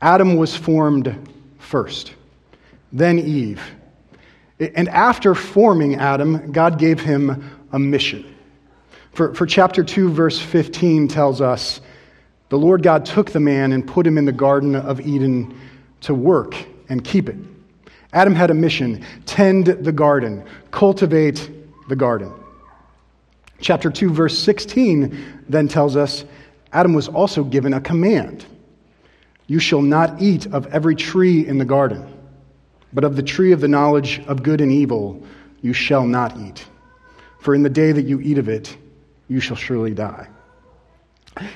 Adam was formed first, then Eve. And after forming Adam, God gave him a mission. For, for chapter 2, verse 15 tells us the Lord God took the man and put him in the Garden of Eden to work and keep it. Adam had a mission tend the garden, cultivate the garden. Chapter 2, verse 16 then tells us Adam was also given a command You shall not eat of every tree in the garden, but of the tree of the knowledge of good and evil you shall not eat. For in the day that you eat of it, you shall surely die.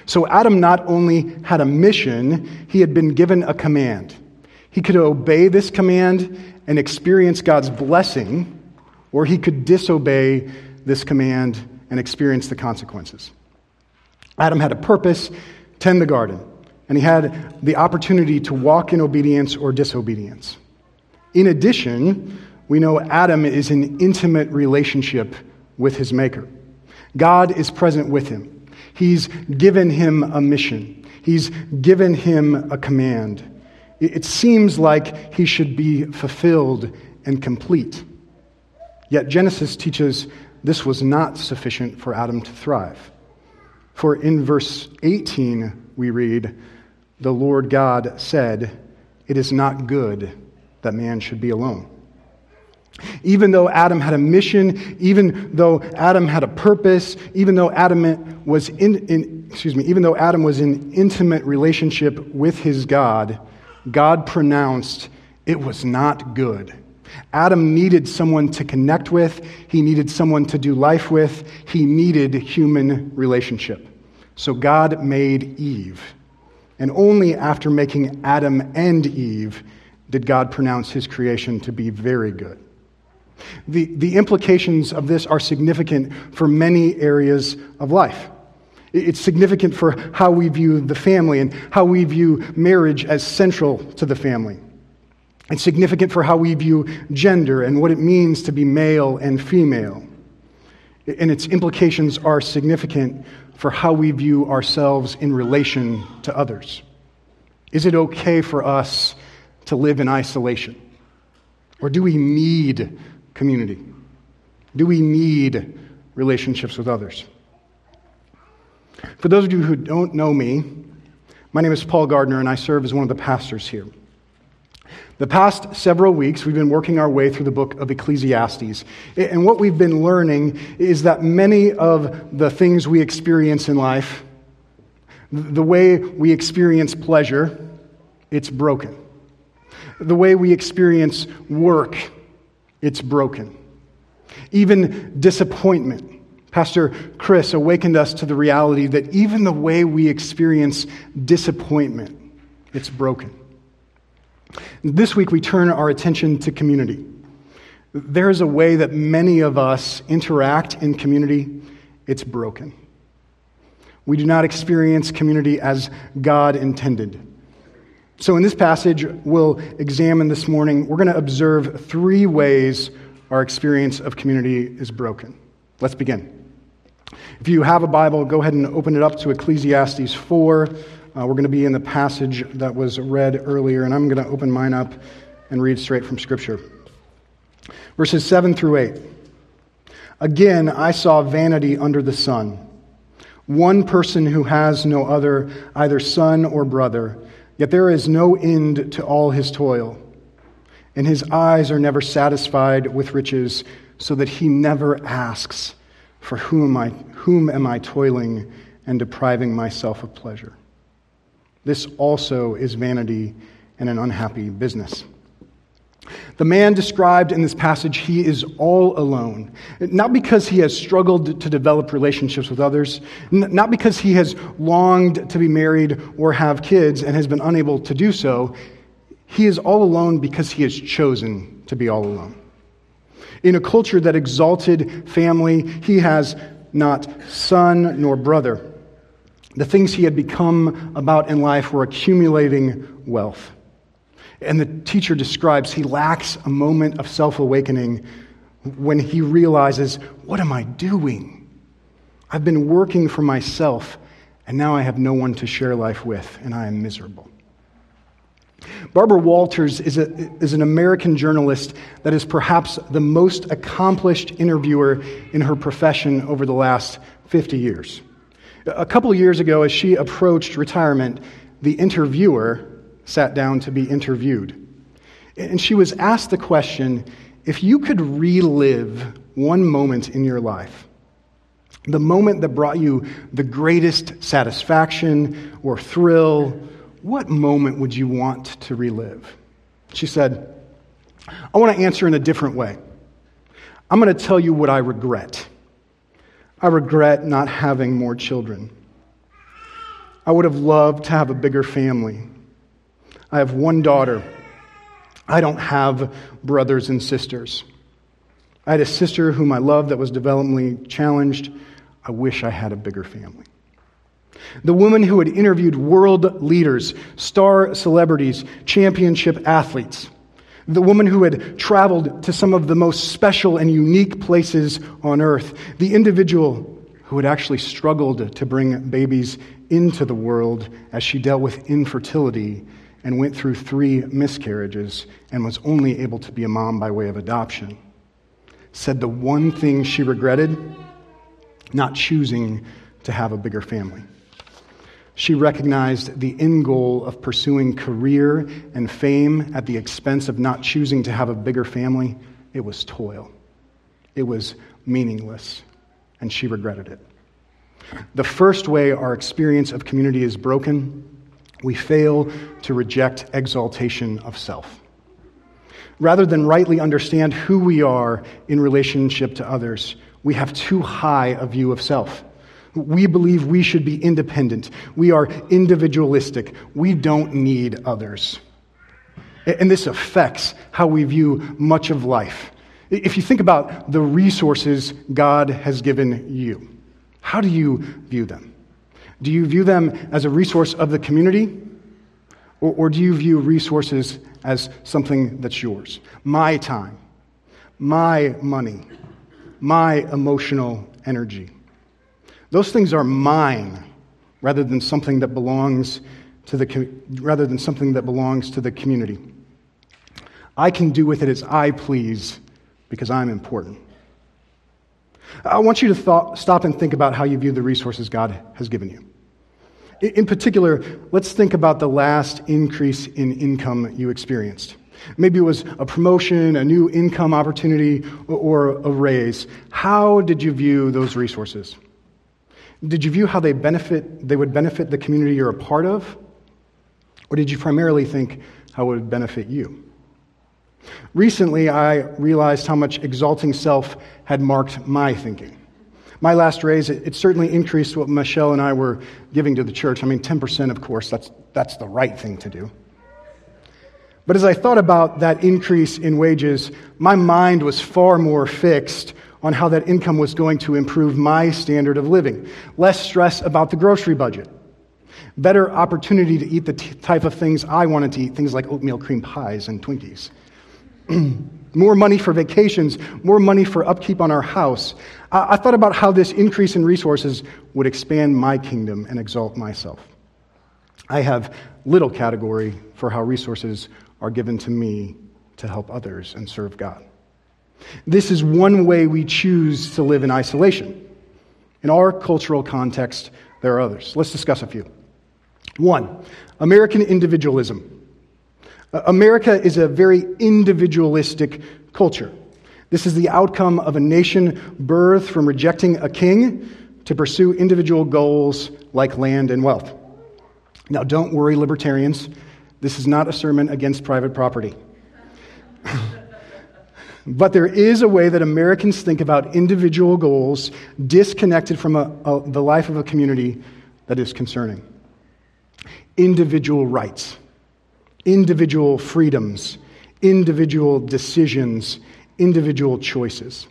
So Adam not only had a mission, he had been given a command. He could obey this command and experience God's blessing, or he could disobey this command and experience the consequences. Adam had a purpose tend the garden, and he had the opportunity to walk in obedience or disobedience. In addition, we know Adam is in intimate relationship with his Maker. God is present with him. He's given him a mission, he's given him a command. It seems like he should be fulfilled and complete. Yet Genesis teaches this was not sufficient for Adam to thrive. For in verse 18, we read, The Lord God said, It is not good that man should be alone. Even though Adam had a mission, even though Adam had a purpose, even though Adam was in, in, excuse me, even though Adam was in intimate relationship with his God, God pronounced it was not good. Adam needed someone to connect with, he needed someone to do life with, he needed human relationship. So God made Eve. And only after making Adam and Eve did God pronounce his creation to be very good. The, the implications of this are significant for many areas of life. It's significant for how we view the family and how we view marriage as central to the family. It's significant for how we view gender and what it means to be male and female. And its implications are significant for how we view ourselves in relation to others. Is it okay for us to live in isolation? Or do we need community? Do we need relationships with others? For those of you who don't know me, my name is Paul Gardner, and I serve as one of the pastors here. The past several weeks, we've been working our way through the book of Ecclesiastes. And what we've been learning is that many of the things we experience in life, the way we experience pleasure, it's broken. The way we experience work, it's broken. Even disappointment, Pastor Chris awakened us to the reality that even the way we experience disappointment, it's broken. This week we turn our attention to community. There is a way that many of us interact in community, it's broken. We do not experience community as God intended. So, in this passage, we'll examine this morning, we're going to observe three ways our experience of community is broken. Let's begin. If you have a Bible, go ahead and open it up to Ecclesiastes 4. Uh, we're going to be in the passage that was read earlier, and I'm going to open mine up and read straight from Scripture. Verses 7 through 8. Again, I saw vanity under the sun. One person who has no other, either son or brother, yet there is no end to all his toil. And his eyes are never satisfied with riches, so that he never asks, For whom I, whom am I toiling and depriving myself of pleasure? This also is vanity and an unhappy business. The man described in this passage, he is all alone. Not because he has struggled to develop relationships with others, not because he has longed to be married or have kids and has been unable to do so. He is all alone because he has chosen to be all alone. In a culture that exalted family, he has not son nor brother. The things he had become about in life were accumulating wealth. And the teacher describes he lacks a moment of self awakening when he realizes, What am I doing? I've been working for myself, and now I have no one to share life with, and I am miserable. Barbara Walters is, a, is an American journalist that is perhaps the most accomplished interviewer in her profession over the last 50 years. A couple years ago, as she approached retirement, the interviewer sat down to be interviewed. And she was asked the question if you could relive one moment in your life, the moment that brought you the greatest satisfaction or thrill, what moment would you want to relive? She said, I want to answer in a different way. I'm going to tell you what I regret. I regret not having more children. I would have loved to have a bigger family. I have one daughter. I don't have brothers and sisters. I had a sister whom I loved that was developmentally challenged. I wish I had a bigger family. The woman who had interviewed world leaders, star celebrities, championship athletes. The woman who had traveled to some of the most special and unique places on earth. The individual who had actually struggled to bring babies into the world as she dealt with infertility and went through three miscarriages and was only able to be a mom by way of adoption. Said the one thing she regretted not choosing to have a bigger family. She recognized the end goal of pursuing career and fame at the expense of not choosing to have a bigger family. It was toil, it was meaningless, and she regretted it. The first way our experience of community is broken, we fail to reject exaltation of self. Rather than rightly understand who we are in relationship to others, we have too high a view of self. We believe we should be independent. We are individualistic. We don't need others. And this affects how we view much of life. If you think about the resources God has given you, how do you view them? Do you view them as a resource of the community? Or, or do you view resources as something that's yours? My time, my money, my emotional energy. Those things are mine rather than something that belongs to the, rather than something that belongs to the community. I can do with it as I please because I'm important. I want you to thought, stop and think about how you view the resources God has given you. In particular, let's think about the last increase in income you experienced. Maybe it was a promotion, a new income opportunity, or a raise. How did you view those resources? Did you view how they benefit they would benefit the community you're a part of? Or did you primarily think how it would benefit you? Recently, I realized how much exalting self had marked my thinking. My last raise, it, it, certainly increased what Michelle and I were giving to the church. I mean, 10%, of course, that's, that's the right thing to do. But as I thought about that increase in wages, my mind was far more fixed on how that income was going to improve my standard of living. Less stress about the grocery budget. Better opportunity to eat the t- type of things I wanted to eat, things like oatmeal cream pies and Twinkies. more money for vacations, more money for upkeep on our house. I, I thought about how this increase in resources would expand my kingdom and exalt myself. I have little category for how resources are given to me to help others and serve God. This is one way we choose to live in isolation. In our cultural context, there are others. Let's discuss a few. One, American individualism. America is a very individualistic culture. This is the outcome of a nation birthed from rejecting a king to pursue individual goals like land and wealth. Now, don't worry, libertarians. This is not a sermon against private property. but there is a way that Americans think about individual goals disconnected from a, a, the life of a community that is concerning. Individual rights individual freedoms, individual decisions, individual choices.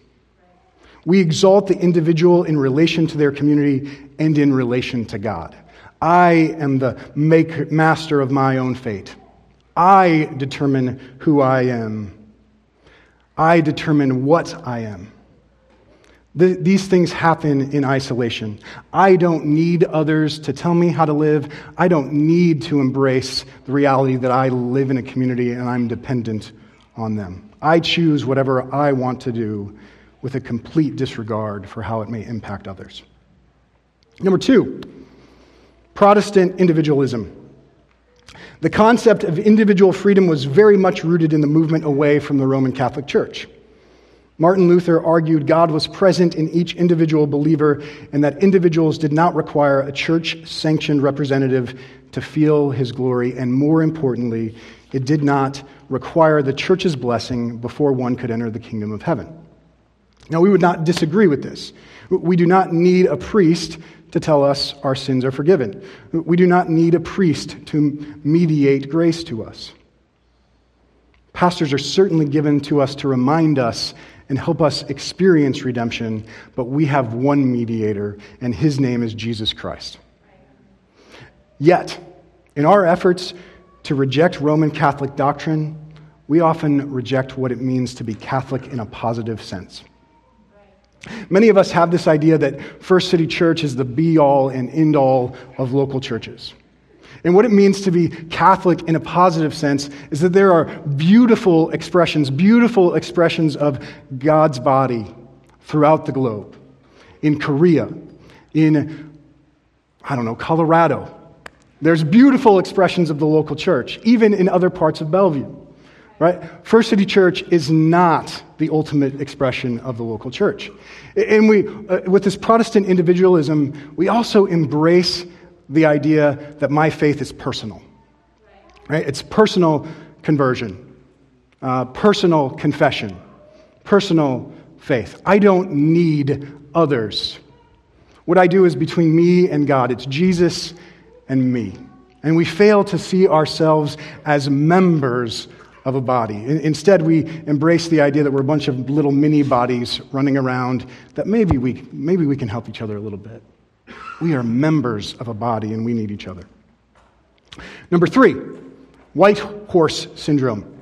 We exalt the individual in relation to their community and in relation to God. I am the make, master of my own fate. I determine who I am. I determine what I am. The, these things happen in isolation. I don't need others to tell me how to live. I don't need to embrace the reality that I live in a community and I'm dependent on them. I choose whatever I want to do with a complete disregard for how it may impact others. Number two, Protestant individualism. The concept of individual freedom was very much rooted in the movement away from the Roman Catholic Church. Martin Luther argued God was present in each individual believer and that individuals did not require a church sanctioned representative to feel his glory, and more importantly, it did not require the church's blessing before one could enter the kingdom of heaven. Now, we would not disagree with this. We do not need a priest to tell us our sins are forgiven. We do not need a priest to mediate grace to us. Pastors are certainly given to us to remind us and help us experience redemption, but we have one mediator, and his name is Jesus Christ. Yet, in our efforts to reject Roman Catholic doctrine, we often reject what it means to be Catholic in a positive sense. Many of us have this idea that First City Church is the be all and end all of local churches. And what it means to be Catholic in a positive sense is that there are beautiful expressions, beautiful expressions of God's body throughout the globe. In Korea, in, I don't know, Colorado. There's beautiful expressions of the local church, even in other parts of Bellevue. Right? First City Church is not the ultimate expression of the local church. And we, uh, with this Protestant individualism, we also embrace the idea that my faith is personal. Right? It's personal conversion, uh, personal confession, personal faith. I don't need others. What I do is between me and God, it's Jesus and me. And we fail to see ourselves as members of a body. Instead, we embrace the idea that we're a bunch of little mini bodies running around, that maybe we, maybe we can help each other a little bit. We are members of a body and we need each other. Number three, white horse syndrome.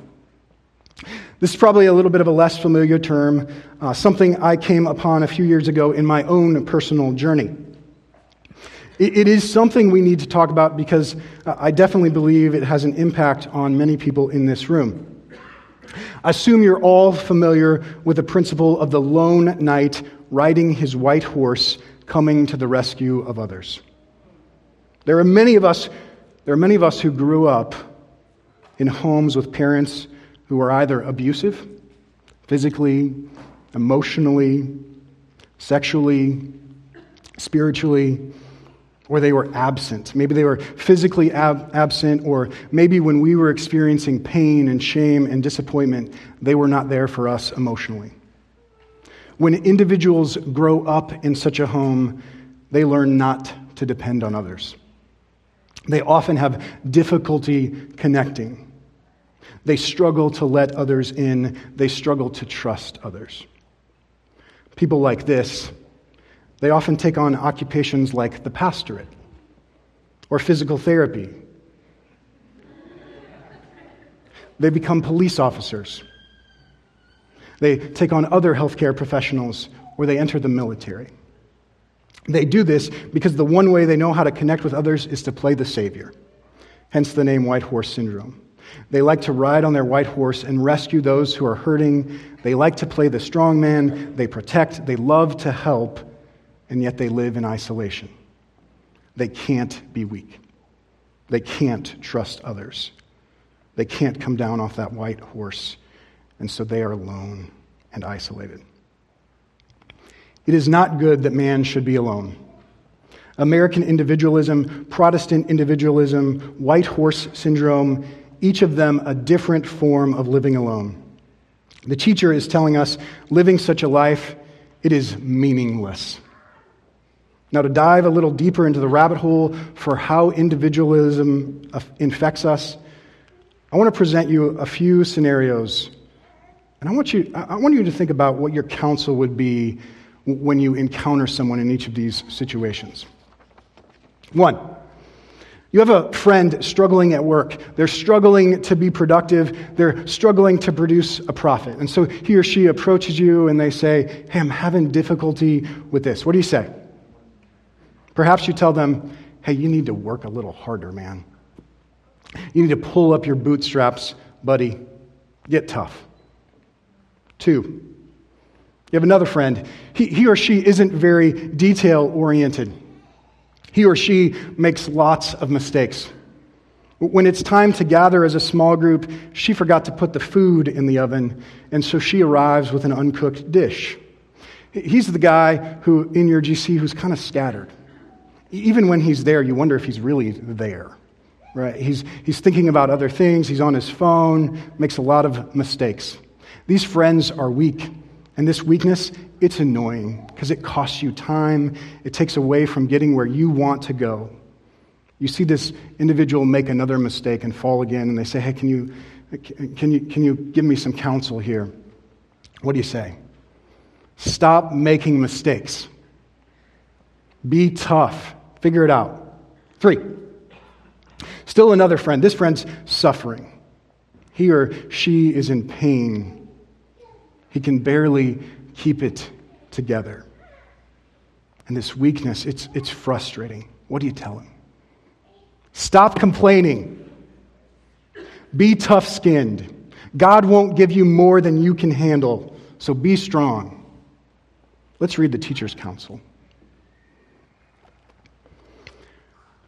This is probably a little bit of a less familiar term, uh, something I came upon a few years ago in my own personal journey. It, it is something we need to talk about because I definitely believe it has an impact on many people in this room. I assume you're all familiar with the principle of the lone knight riding his white horse coming to the rescue of others. There are many of us, there are many of us who grew up in homes with parents who were either abusive, physically, emotionally, sexually, spiritually, or they were absent. Maybe they were physically ab- absent, or maybe when we were experiencing pain and shame and disappointment, they were not there for us emotionally. When individuals grow up in such a home, they learn not to depend on others. They often have difficulty connecting. They struggle to let others in. They struggle to trust others. People like this, they often take on occupations like the pastorate or physical therapy. They become police officers they take on other healthcare professionals or they enter the military. They do this because the one way they know how to connect with others is to play the Savior, hence the name White Horse Syndrome. They like to ride on their white horse and rescue those who are hurting. They like to play the strong man. They protect. They love to help, and yet they live in isolation. They can't be weak. They can't trust others. They can't come down off that white horse and so they are alone and isolated. It is not good that man should be alone. American individualism, Protestant individualism, white horse syndrome, each of them a different form of living alone. The teacher is telling us living such a life, it is meaningless. Now, to dive a little deeper into the rabbit hole for how individualism infects us, I want to present you a few scenarios and I want, you, I want you to think about what your counsel would be when you encounter someone in each of these situations. One, You have a friend struggling at work. They're struggling to be productive. They're struggling to produce a profit. And so he or she approaches you and they say, Hey, I'm having difficulty with this. What do you say? Perhaps you tell them, Hey, you need to work a little harder, man. You need to pull up your bootstraps, buddy. Get tough. Two, you have another friend. He, he or she isn't very detail oriented. He or she makes lots of mistakes. When it's time to gather as a small group, she forgot to put the food in the oven, and so she arrives with an uncooked dish. He's the guy who, in your GC, who's kind of scattered. Even when he's there, you wonder if he's really there. Right? He's, he's thinking about other things, he's on his phone, makes a lot of mistakes. These friends are weak. And this weakness, it's annoying because it costs you time. It takes away from getting where you want to go. You see this individual make another mistake and fall again, and they say, Hey, can you, can you, can you give me some counsel here? What do you say? Stop making mistakes. Be tough. Figure it out. Three. Still another friend. This friend's suffering. He or she is in pain he can barely keep it together. And this weakness, it's, it's frustrating. What do you tell him? Stop complaining. Be tough skinned. God won't give you more than you can handle, so be strong. Let's read the teacher's counsel.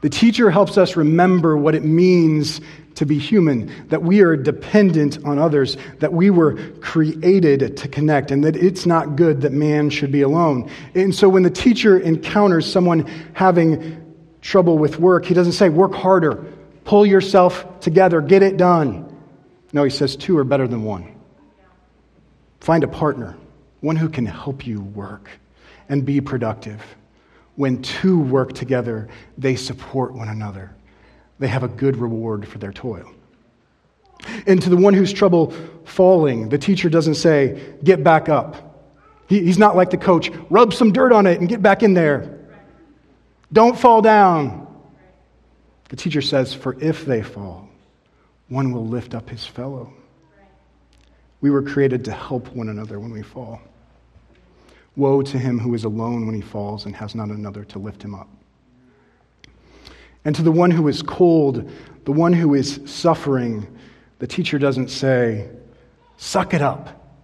The teacher helps us remember what it means to be human, that we are dependent on others, that we were created to connect, and that it's not good that man should be alone. And so when the teacher encounters someone having trouble with work, he doesn't say, work harder, pull yourself together, get it done. No, he says, two are better than one. Find a partner, one who can help you work and be productive. When two work together, they support one another they have a good reward for their toil. And to the one who's trouble falling, the teacher doesn't say, get back up. he's not like the coach, rub some dirt on it and get back in there. Don't fall down. The teacher says, for if they fall, one will lift up his fellow. We were created to help one another when we fall. Woe to him who is alone when he falls and has not another to lift him up. And to the one who is cold, the one who is suffering, the teacher doesn't say, suck it up,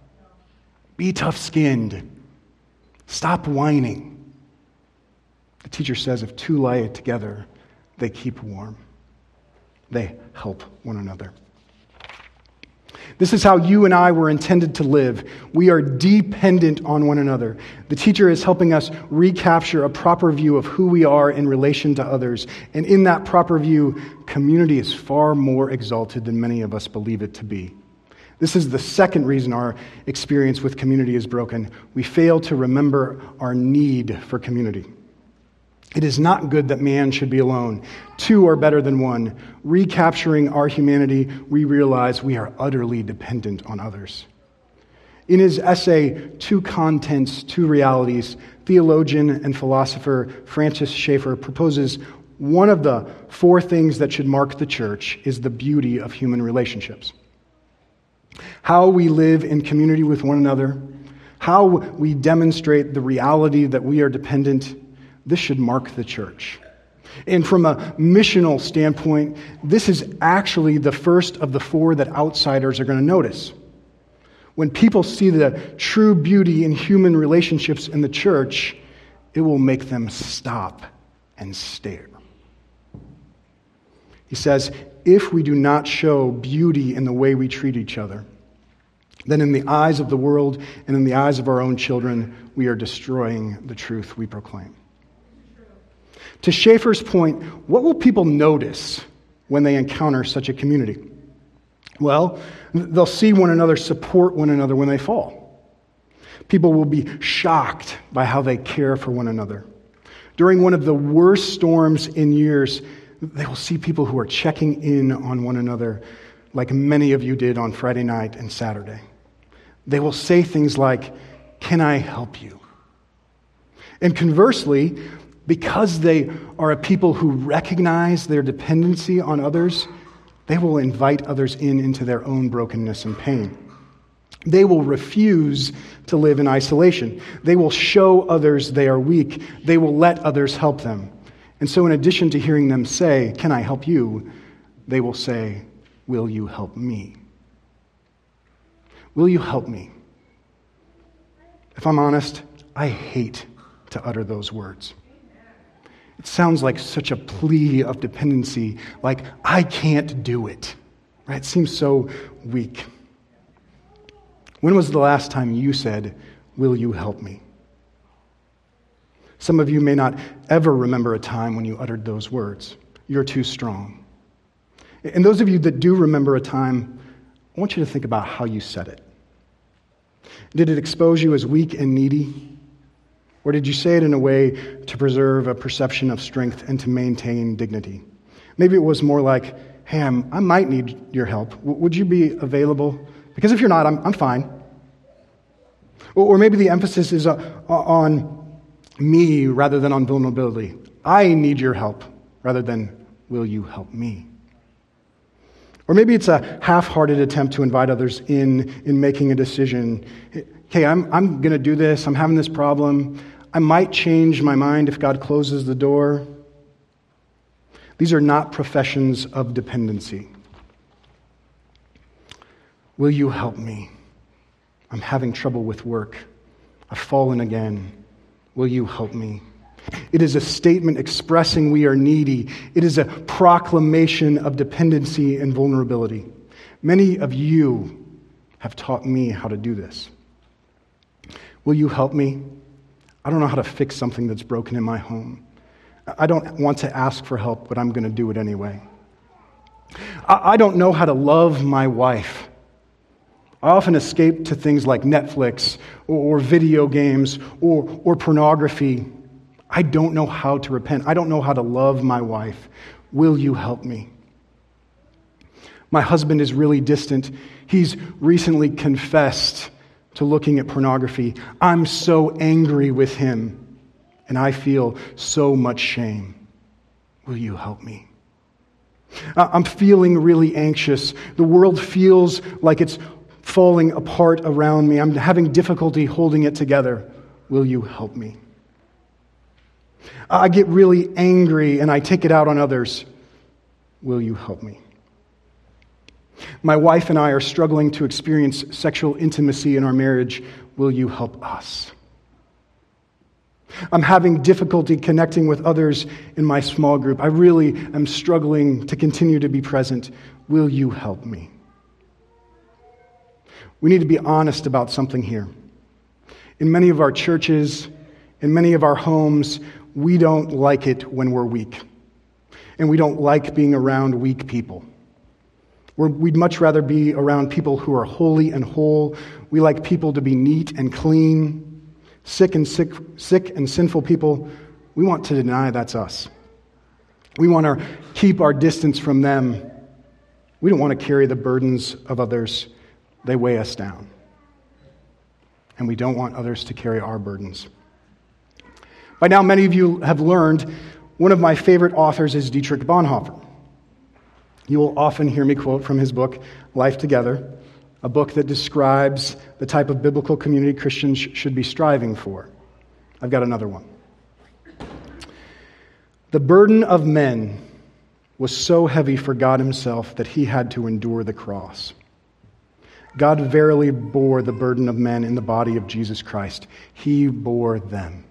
be tough skinned, stop whining. The teacher says, if two lie together, they keep warm, they help one another. This is how you and I were intended to live. We are dependent on one another. The teacher is helping us recapture a proper view of who we are in relation to others. And in that proper view, community is far more exalted than many of us believe it to be. This is the second reason our experience with community is broken. We fail to remember our need for community. It is not good that man should be alone. Two are better than one. Recapturing our humanity, we realize we are utterly dependent on others. In his essay, Two Contents, Two Realities, theologian and philosopher Francis Schaeffer proposes one of the four things that should mark the church is the beauty of human relationships. How we live in community with one another, how we demonstrate the reality that we are dependent this should mark the church. And from a missional standpoint, this is actually the first of the four that outsiders are going to notice. When people see the true beauty in human relationships in the church, it will make them stop and stare. He says, if we do not show beauty in the way we treat each other, then in the eyes of the world and in the eyes of our own children, we are destroying the truth we proclaim. To Schaeffer's point, what will people notice when they encounter such a community? Well, they'll see one another support one another when they fall. People will be shocked by how they care for one another. During one of the worst storms in years, they will see people who are checking in on one another, like many of you did on Friday night and Saturday. They will say things like, Can I help you? And conversely, because they are a people who recognize their dependency on others, they will invite others in into their own brokenness and pain. They will refuse to live in isolation. They will show others they are weak. They will let others help them. And so, in addition to hearing them say, Can I help you? they will say, Will you help me? Will you help me? If I'm honest, I hate to utter those words. It sounds like such a plea of dependency, like, I can't do it. Right? It seems so weak. When was the last time you said, Will you help me? Some of you may not ever remember a time when you uttered those words. You're too strong. And those of you that do remember a time, I want you to think about how you said it. Did it expose you as weak and needy? Or did you say it in a way to preserve a perception of strength and to maintain dignity? Maybe it was more like, hey, I'm, i might need your help. W- would you be available? Because if you're not, I'm, I'm fine. Or, or maybe the emphasis is uh, on me rather than on vulnerability. I need your help rather than, will you help me? Or maybe it's a half hearted attempt to invite others in in making a decision. Hey, I'm, I'm going to do this. I'm having this problem. I might change my mind if God closes the door. These are not professions of dependency. Will you help me? I'm having trouble with work. I've fallen again. Will you help me? It is a statement expressing we are needy. It is a proclamation of dependency and vulnerability. Many of you have taught me how to do this. Will you help me? I don't know how to fix something that's broken in my home. I don't want to ask for help, but I'm going to do it anyway. I don't know how to love my wife. I often escape to things like Netflix or, video games or, or pornography. I don't know how to repent. I don't know how to love my wife. Will you help me? My husband is really distant. He's recently confessed to looking at pornography. I'm so angry with him, and I feel so much shame. Will you help me? I'm feeling really anxious. The world feels like it's falling apart around me. I'm having difficulty holding it together. Will you help me? I get really angry and I take it out on others. Will you help me? My wife and I are struggling to experience sexual intimacy in our marriage. Will you help us? I'm having difficulty connecting with others in my small group. I really am struggling to continue to be present. Will you help me? We need to be honest about something here. In many of our churches, in many of our homes, we don't like it when we're weak. And we don't like being around weak people. We would much rather be around people who are holy and whole. We like people to be neat and clean. Sick and sick, sick and sinful people, we want to deny that's us. We want to keep our distance from them. We don't want to carry the burdens of others. They weigh us down. And we don't want others to carry our burdens. By now, many of you have learned one of my favorite authors is Dietrich Bonhoeffer. You will often hear me quote from his book, Life Together, a book that describes the type of biblical community Christians should be striving for. I've got another one. The burden of men was so heavy for God Himself that He had to endure the cross. God verily bore the burden of men in the body of Jesus Christ. He bore them.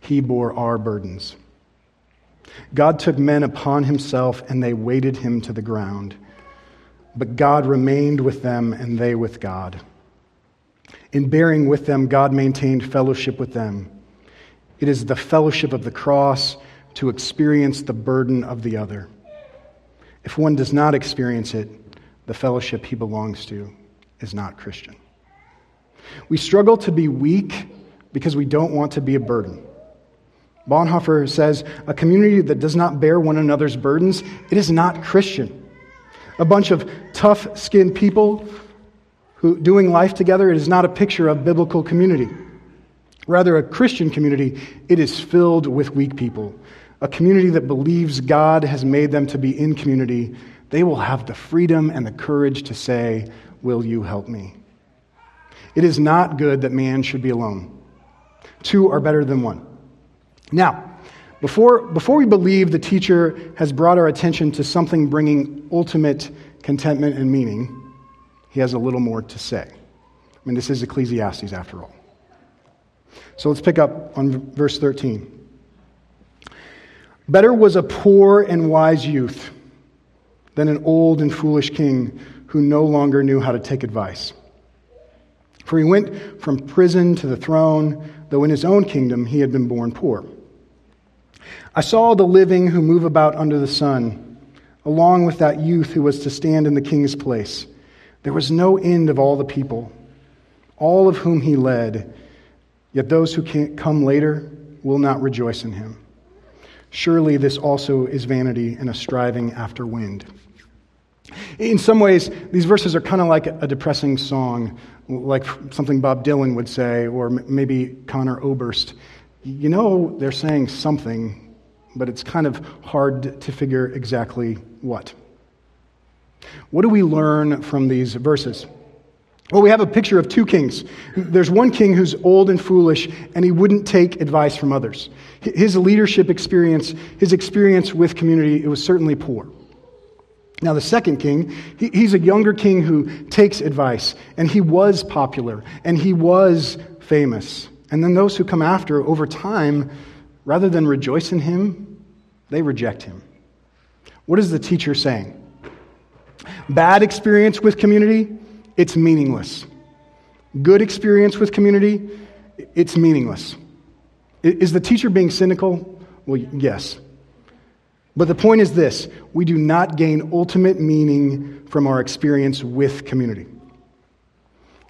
He bore our burdens. God took men upon himself and they weighted him to the ground. But God remained with them and they with God. In bearing with them, God maintained fellowship with them. It is the fellowship of the cross to experience the burden of the other. If one does not experience it, the fellowship he belongs to is not Christian. We struggle to be weak because we don't want to be a burden. Bonhoeffer says, a community that does not bear one another's burdens, it is not Christian. A bunch of tough skinned people who doing life together, it is not a picture of biblical community. Rather, a Christian community, it is filled with weak people. A community that believes God has made them to be in community, they will have the freedom and the courage to say, Will you help me? It is not good that man should be alone. Two are better than one. Now, before, before we believe the teacher has brought our attention to something bringing ultimate contentment and meaning, he has a little more to say. I mean, this is Ecclesiastes after all. So let's pick up on verse 13. Better was a poor and wise youth than an old and foolish king who no longer knew how to take advice. For he went from prison to the throne, though in his own kingdom he had been born poor. I saw the living who move about under the sun, along with that youth who was to stand in the king's place. There was no end of all the people, all of whom he led, yet those who come later will not rejoice in him. Surely this also is vanity and a striving after wind. In some ways, these verses are kind of like a depressing song, like something Bob Dylan would say, or maybe Conor Oberst. You know, they're saying something, but it's kind of hard to figure exactly what. What do we learn from these verses? Well, we have a picture of two kings. There's one king who's old and foolish, and he wouldn't take advice from others. His leadership experience, his experience with community, it was certainly poor. Now, the second king, he's a younger king who takes advice, and he was popular, and he was famous. And then those who come after, over time, rather than rejoice in him, they reject him. What is the teacher saying? Bad experience with community, it's meaningless. Good experience with community, it's meaningless. Is the teacher being cynical? Well, yes. But the point is this we do not gain ultimate meaning from our experience with community.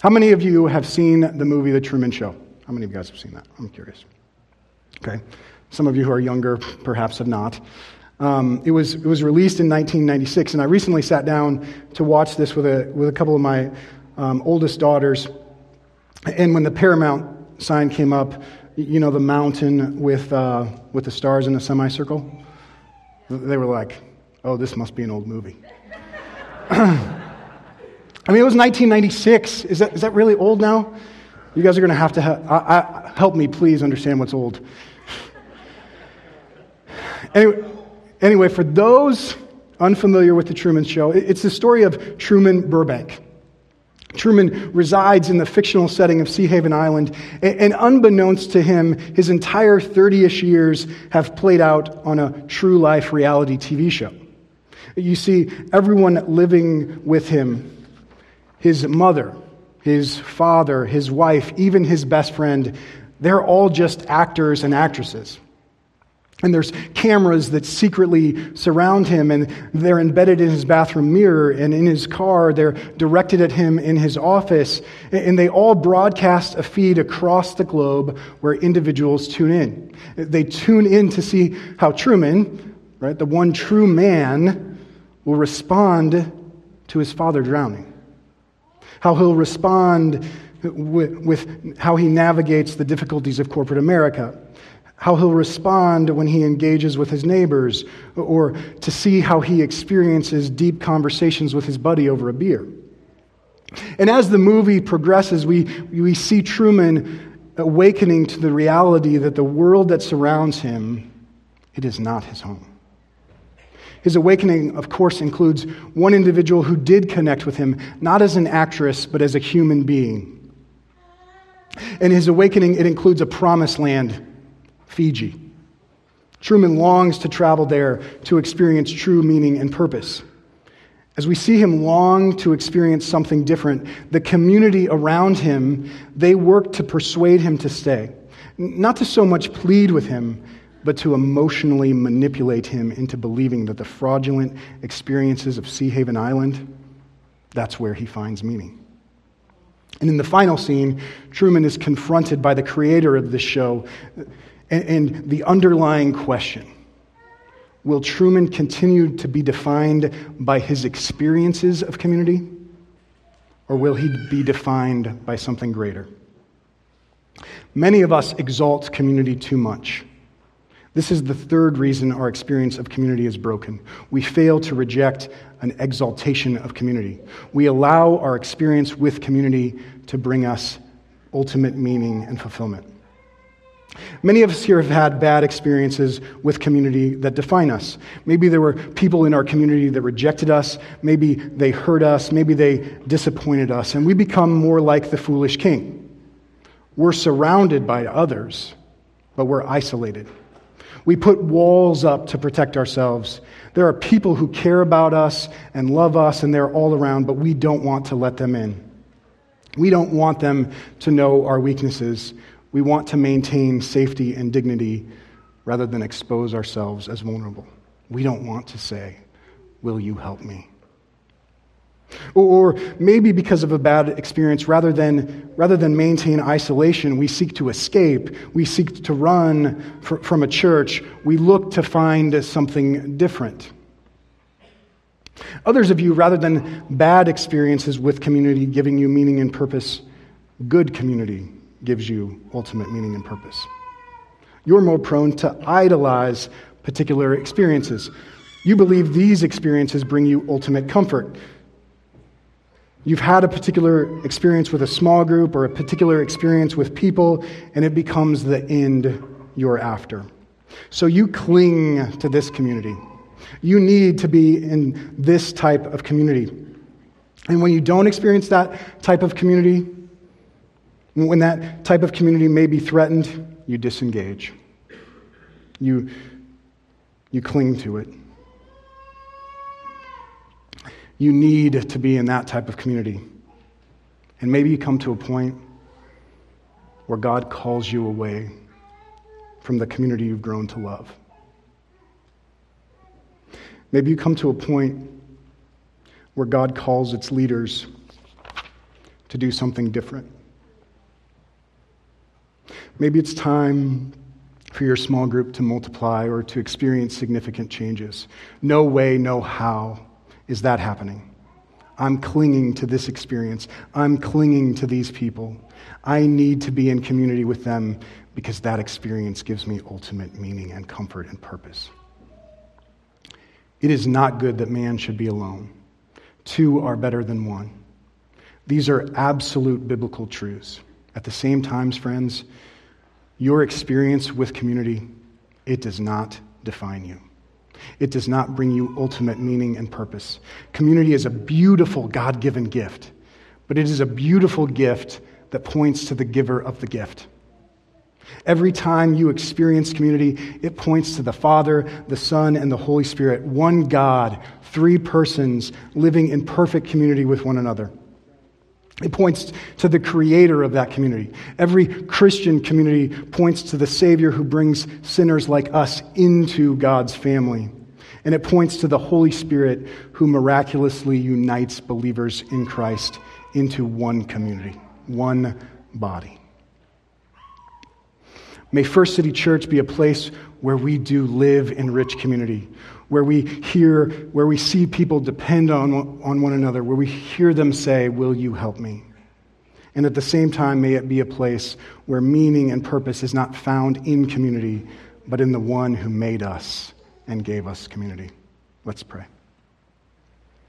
How many of you have seen the movie The Truman Show? How many of you guys have seen that? I'm curious. Okay. Some of you who are younger perhaps have not. Um, it, was, it was released in 1996, and I recently sat down to watch this with a, with a couple of my um, oldest daughters. And when the Paramount sign came up, you know, the mountain with, uh, with the stars in a semicircle, they were like, oh, this must be an old movie. I mean, it was 1996. Is that, is that really old now? You guys are going to have to ha- I, I, help me, please, understand what's old. Anyway, Anyway, for those unfamiliar with the Truman Show, it's the story of Truman Burbank. Truman resides in the fictional setting of Seahaven Island, and unbeknownst to him, his entire 30 ish years have played out on a true life reality TV show. You see everyone living with him his mother, his father, his wife, even his best friend they're all just actors and actresses. And there's cameras that secretly surround him, and they're embedded in his bathroom mirror and in his car. They're directed at him in his office, and they all broadcast a feed across the globe where individuals tune in. They tune in to see how Truman, right, the one true man, will respond to his father drowning. How he'll respond with, with how he navigates the difficulties of corporate America how he'll respond when he engages with his neighbors, or to see how he experiences deep conversations with his buddy over a beer. And as the movie progresses, we, we see Truman awakening to the reality that the world that surrounds him, it is not his home. His awakening, of course, includes one individual who did connect with him, not as an actress, but as a human being. And his awakening, it includes a promised land Fiji. Truman longs to travel there to experience true meaning and purpose. As we see him long to experience something different, the community around him, they work to persuade him to stay. Not to so much plead with him, but to emotionally manipulate him into believing that the fraudulent experiences of Seahaven Island, that's where he finds meaning. And in the final scene, Truman is confronted by the creator of the show and, and the underlying question Will Truman continue to be defined by his experiences of community, or will he be defined by something greater? Many of us exalt community too much. This is the third reason our experience of community is broken. We fail to reject an exaltation of community. We allow our experience with community to bring us ultimate meaning and fulfillment. Many of us here have had bad experiences with community that define us. Maybe there were people in our community that rejected us. Maybe they hurt us. Maybe they disappointed us. And we become more like the foolish king. We're surrounded by others, but we're isolated. We put walls up to protect ourselves. There are people who care about us and love us, and they're all around, but we don't want to let them in. We don't want them to know our weaknesses. We want to maintain safety and dignity rather than expose ourselves as vulnerable. We don't want to say, Will you help me? Or maybe because of a bad experience, rather than, rather than maintain isolation, we seek to escape. We seek to run for, from a church. We look to find something different. Others of you, rather than bad experiences with community giving you meaning and purpose, good community gives you ultimate meaning and purpose. You're more prone to idolize particular experiences. You believe these experiences bring you ultimate comfort. You've had a particular experience with a small group or a particular experience with people, and it becomes the end you're after. So you cling to this community. You need to be in this type of community. And when you don't experience that type of community, when that type of community may be threatened, you disengage. You, you cling to it. You need to be in that type of community. And maybe you come to a point where God calls you away from the community you've grown to love. Maybe you come to a point where God calls its leaders to do something different. Maybe it's time for your small group to multiply or to experience significant changes. No way, no how is that happening? I'm clinging to this experience. I'm clinging to these people. I need to be in community with them because that experience gives me ultimate meaning and comfort and purpose. It is not good that man should be alone. Two are better than one. These are absolute biblical truths. At the same time, friends, your experience with community, it does not define you. It does not bring you ultimate meaning and purpose. Community is a beautiful God given gift, but it is a beautiful gift that points to the giver of the gift. Every time you experience community, it points to the Father, the Son, and the Holy Spirit, one God, three persons living in perfect community with one another. It points to the creator of that community. Every Christian community points to the Savior who brings sinners like us into God's family. And it points to the Holy Spirit who miraculously unites believers in Christ into one community, one body. May First City Church be a place where we do live in rich community, where we hear, where we see people depend on, on one another, where we hear them say, Will you help me? And at the same time, may it be a place where meaning and purpose is not found in community, but in the one who made us and gave us community. Let's pray.